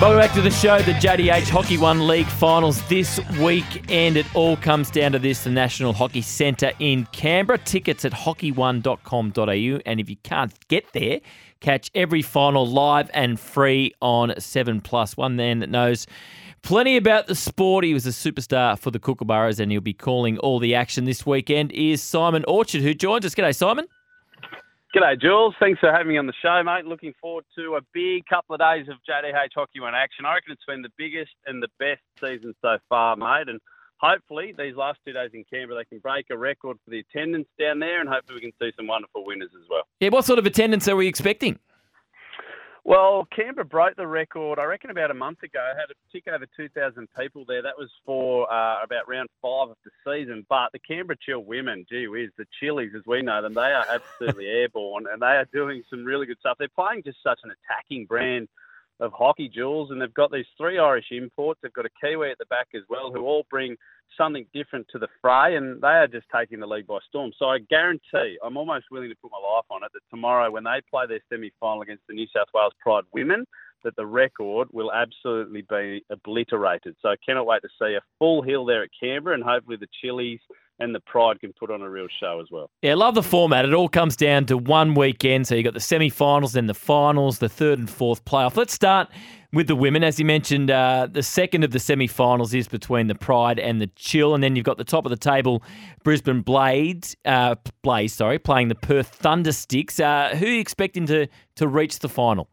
Welcome back to the show, the JDH Hockey One League finals this week, and it all comes down to this the National Hockey Centre in Canberra. Tickets at hockeyone.com.au, and if you can't get there, catch every final live and free on 7 Plus. One man that knows plenty about the sport. He was a superstar for the Kookaburras, and he'll be calling all the action this weekend. Is Simon Orchard, who joins us. G'day, Simon. G'day, Jules. Thanks for having me on the show, mate. Looking forward to a big couple of days of JDH Hockey One action. I reckon it's been the biggest and the best season so far, mate. And hopefully, these last two days in Canberra, they can break a record for the attendance down there, and hopefully, we can see some wonderful winners as well. Yeah, what sort of attendance are we expecting? Well, Canberra broke the record, I reckon, about a month ago. Had a tick over 2,000 people there. That was for uh, about round five of the season. But the Canberra Chill women, gee whiz, the Chilies as we know them, they are absolutely airborne and they are doing some really good stuff. They're playing just such an attacking brand of hockey, Jules, and they've got these three Irish imports. They've got a Kiwi at the back as well, who all bring something different to the fray, and they are just taking the league by storm. So I guarantee, I'm almost willing to put my life on it, that tomorrow when they play their semi-final against the New South Wales Pride women, that the record will absolutely be obliterated. So I cannot wait to see a full hill there at Canberra, and hopefully the Chilies and the Pride can put on a real show as well. Yeah, love the format. It all comes down to one weekend. So you've got the semi-finals, then the finals, the third and fourth playoff. Let's start with the women. As you mentioned, uh, the second of the semi-finals is between the Pride and the Chill, and then you've got the top of the table, Brisbane Blades, uh, Blaze, sorry, playing the Perth Thundersticks. Uh, who are you expecting to to reach the final?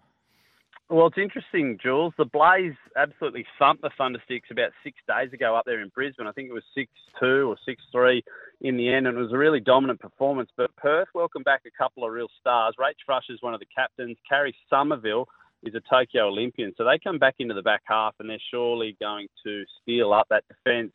Well, it's interesting, Jules. The Blaze absolutely thumped the Thundersticks about six days ago up there in Brisbane. I think it was 6 2 or 6 3 in the end, and it was a really dominant performance. But Perth welcomed back a couple of real stars. Rach Frusher is one of the captains. Karri Somerville is a Tokyo Olympian. So they come back into the back half, and they're surely going to steal up that defence.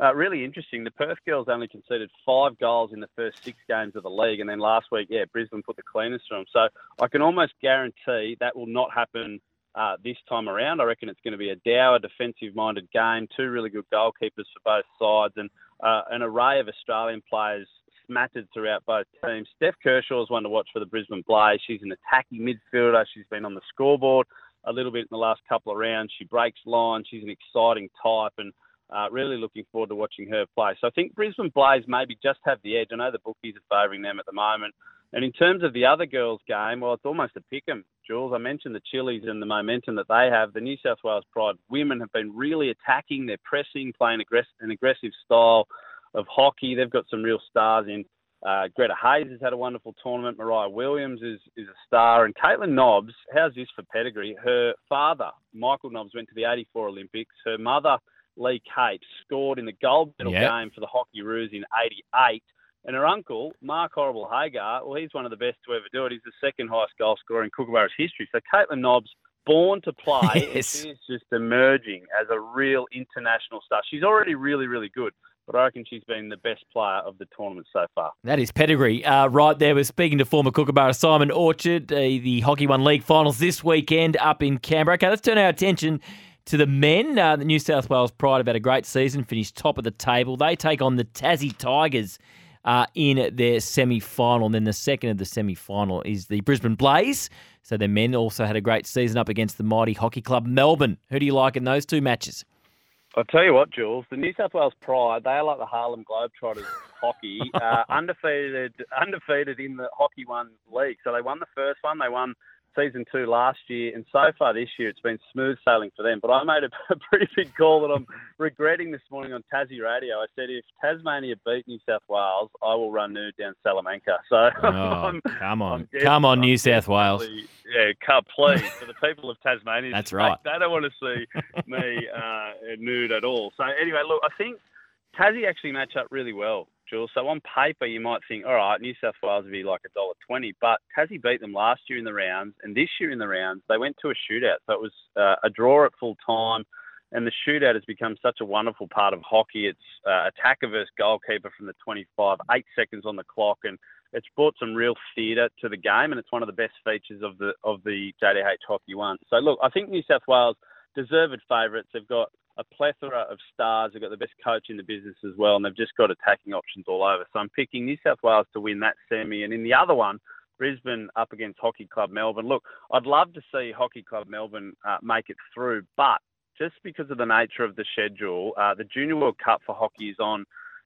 Uh, really interesting. The Perth girls only conceded five goals in the first six games of the league, and then last week, yeah, Brisbane put the cleaners through them. So I can almost guarantee that will not happen uh, this time around. I reckon it's going to be a dour, defensive-minded game. Two really good goalkeepers for both sides, and uh, an array of Australian players smattered throughout both teams. Steph Kershaw is one to watch for the Brisbane Blaze. She's an attacking midfielder. She's been on the scoreboard a little bit in the last couple of rounds. She breaks lines. She's an exciting type, and uh, really looking forward to watching her play. So I think Brisbane Blaze maybe just have the edge. I know the bookies are favouring them at the moment. And in terms of the other girls' game, well, it's almost a pick 'em, Jules. I mentioned the Chilies and the momentum that they have. The New South Wales Pride women have been really attacking. They're pressing, playing aggressive, an aggressive style of hockey. They've got some real stars in. Uh, Greta Hayes has had a wonderful tournament. Mariah Williams is, is a star. And Caitlin Nobbs, how's this for pedigree? Her father, Michael Nobbs, went to the 84 Olympics. Her mother, Lee Capes scored in the gold medal yep. game for the Hockeyroos in 88. And her uncle, Mark Horrible Hager, well, he's one of the best to ever do it. He's the second highest goal scorer in Kookaburra's history. So Caitlin Nobbs, born to play, yes. she's just emerging as a real international star. She's already really, really good but I reckon she's been the best player of the tournament so far. That is pedigree. Uh, right there, we're speaking to former Kookaburra Simon Orchard, uh, the Hockey One League finals this weekend up in Canberra. Okay, let's turn our attention to the men, uh, the New South Wales Pride have had a great season, finished top of the table. They take on the Tassie Tigers uh, in their semi final. And then the second of the semi final is the Brisbane Blaze. So their men also had a great season up against the mighty hockey club Melbourne. Who do you like in those two matches? I'll tell you what, Jules. The New South Wales Pride, they are like the Harlem Globetrotters hockey, uh, undefeated, undefeated in the Hockey One league. So they won the first one. They won season two last year, and so far this year it's been smooth sailing for them. But I made a, pretty big call that I'm regretting this morning on Tassie Radio. I said if Tasmania beat New South Wales, I will run nude down Salamanca. So oh, come on, come on, New South Wales. Yeah, come please for the people of Tasmania. That's right. They don't want to see me uh, nude at all. So anyway, look, I think Tassie actually match up really well Jules. So on paper, you might think, all right, New South Wales would be like a dollar twenty, but Tassie beat them last year in the rounds, and this year in the rounds they went to a shootout. So it was uh, a draw at full time. and the shootout has become such a wonderful part of hockey. It's uh, attacker versus goalkeeper from the 25, eight seconds on the clock, and it's brought some real theatre to the game, and it's one of the best features of the of the JDH Hockey One. So look, I think New South Wales deserved favourites. They've got a plethora of stars. They've got the best coach in the business as well, and they've just got attacking options all over. So I'm picking New South Wales to win that semi, and in the other one. Brisbane up against Hockey Club Melbourne. Look, I'd love to see Hockey Club Melbourne uh, make it through, but just because of the nature of the schedule, uh, the Junior World Cup for hockey is on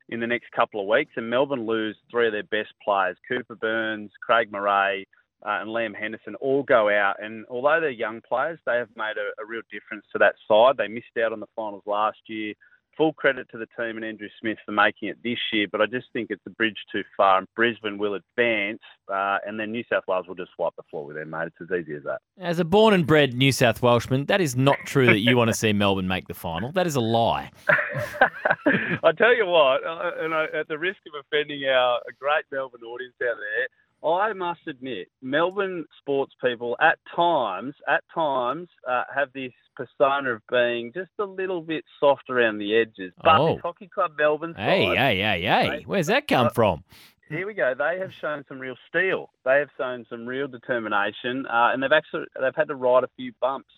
in the next couple of weeks, and Melbourne lose three of their best players: Cooper Burns, Craig Marais, uh, and Liam Henderson all go out. And although they're young players, they have made a, a, real difference to that side. They missed out on the finals last year full credit to the team and Andrew Smith for making it this year, but I just think it's a bridge too far. And Brisbane will advance, uh, and then New South Wales will just wipe the floor with them, mate. It's as easy as that. As a born and bred New South Welshman, that is not true that you want to see Melbourne make the final. That is a lie. I tell you what, uh, and I, at the risk of offending our great Melbourne audience out there, I must admit, Melbourne sports people at times, at times, uh, have this persona of being just a little bit soft around the edges. But oh. Hockey Club Melbourne, hey, side, hey, hey, hey, where's that come uh, from? Here we go. They have shown some real steel. They have shown some real determination, uh, and they've actually they've had to ride a few bumps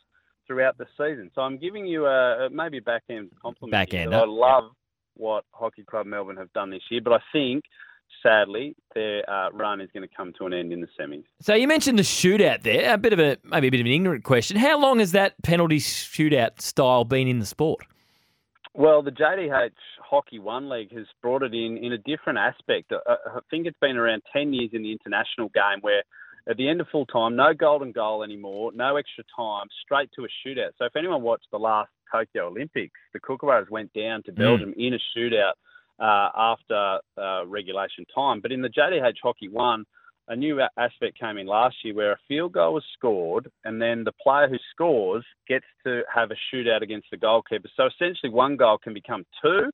throughout the season. So I'm giving you a, maybe a backhand compliment. Backhand. I love what Hockey Club Melbourne have done this year, but I think sadly, their uh, run is going to come to an end in the semis. So you mentioned the shootout there. A bit of a maybe a bit of an ignorant question. How long has that penalty shootout style been in the sport? Well, the JDH Hockey One League has brought it in in a different aspect. Uh, uh, I think it's been around 10 years in the international game where at the end of full time, no golden goal anymore, no extra time, straight to a shootout. So if anyone watched the last Tokyo Olympics, the Kookaburras went down to hmm. Belgium mm. in a shootout uh, after uh, regulation time. But in the JDH Hockey One, a new aspect came in last year where a field goal was scored, and then the player who scores gets to have a shootout against the goalkeeper. So essentially, one goal can become two.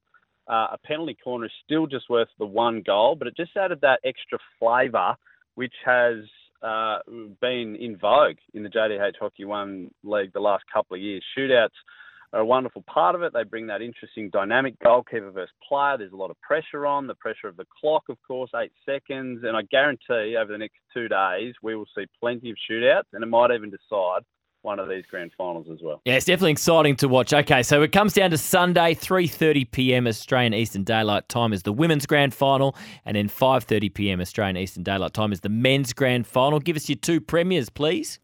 Uh, a penalty corner is still just worth the one goal, but it just added that extra flavour, which has uh, been in vogue in the JDH Hockey One League the last couple of years. Shootouts are a wonderful part of it. They bring that interesting dynamic goalkeeper versus player. There's a lot of pressure on, the pressure of the clock, of course, eight seconds. And I guarantee over the next two days, we will see plenty of shootouts and it might even decide one of these grand finals as well. Yeah, it's definitely exciting to watch. Okay, so it comes down to Sunday, 3:30 p.m. Australian Eastern Daylight Time is the women's grand final, and then 5:30 p.m. Australian Eastern Daylight Time is the men's grand final. Give us your two premiers, please.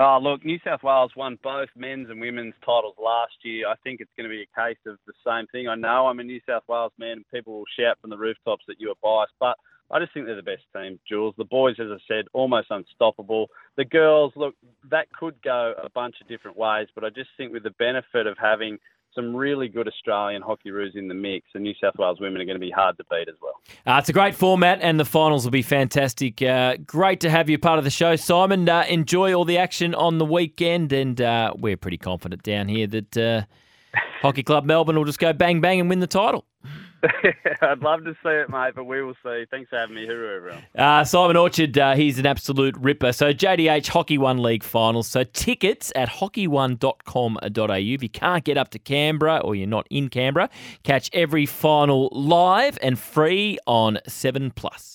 Oh, look, New South Wales won both men's and women's titles last year. I think it's going to be a case of the same thing. I know I'm a New South Wales man and people will shout from the rooftops that you are biased, but I just think they're the best team, Jules. The boys, as I said, almost unstoppable. The girls, look, that could go a bunch of different ways, but I just think with the benefit of having some really good Australian hockey roos in the mix, and New South Wales women are going to be hard to beat as well. Uh, it's a great format, and the finals will be fantastic. Uh, great to have you part of the show, Simon. Uh, enjoy all the action on the weekend, and uh, we're pretty confident down here that uh, Hockey Club Melbourne will just go bang bang and win the title. I'd love to see it, mate, but we will see. Thanks for having me. Hooroo, everyone. Uh, Simon Orchard, uh, he's an absolute ripper. So, JDH Hockey One League finals. So, tickets at hockey1.com.au. If you can't get up to Canberra or you're not in Canberra, catch every final live and free on 7 Plus.